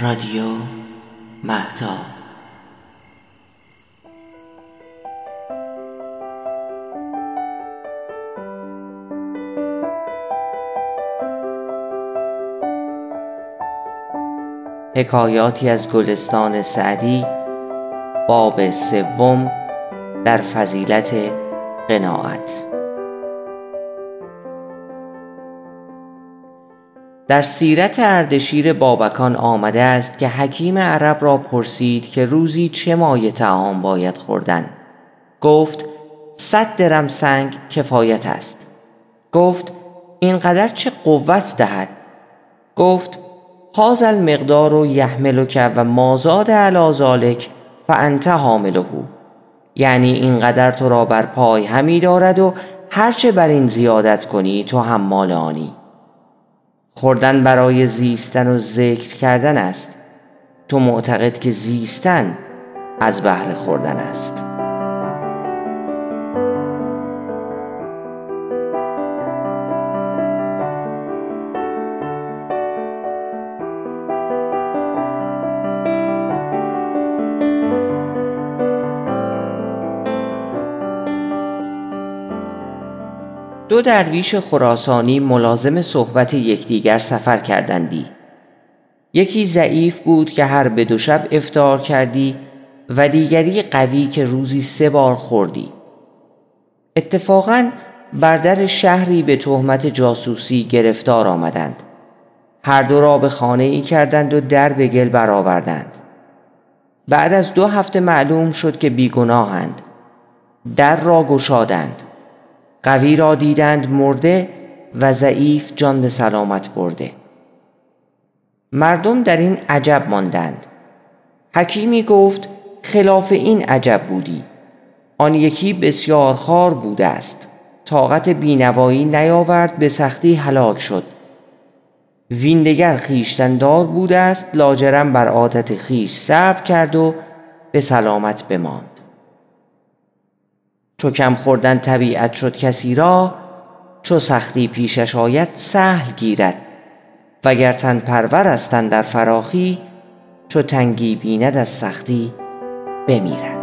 رادیو مهتاب حکایاتی از گلستان سعدی باب سوم در فضیلت قناعت. در سیرت اردشیر بابکان آمده است که حکیم عرب را پرسید که روزی چه مایه تعام باید خوردن. گفت صد درم سنگ کفایت است. گفت اینقدر چه قوت دهد؟ گفت هذا المقدار یحملک و مازاد علی ذلک فانت حامله. یعنی اینقدر تو را بر پای همی دارد و هرچه بر این زیادت کنی تو حمال آنی. خوردن برای زیستن و ذکر کردن است. تو معتقد که زیستن از بهر خوردن است. دو درویش خراسانی ملازم صحبت یکدیگر سفر کردندی. یکی ضعیف بود که هر به دو شب افطار کردی و دیگری قوی که روزی سه بار خوردی. اتفاقا بر در شهری به تهمت جاسوسی گرفتار آمدند. هر دو را به خانه ای کردند و در به گل برآوردند. بعد از دو هفته معلوم شد که بیگناهند. در را گشادند. قوی را دیدند مرده و ضعیف جان به سلامت برده. مردم در این عجب ماندند. حکیمی گفت خلاف این عجب بودی. آن یکی بسیار خار بوده است. طاقت بینوایی نیاورد به سختی هلاک شد. وین دگر خویشتندار بوده است لاجرم بر عادت خیش صبر کرد و به سلامت بماند. چو کم خوردن طبیعت شد کسی را چو سختی پیشش آید سهل گیرد. وگر تن پرور است در فراخی چو تنگی بیند از سختی بمیرد.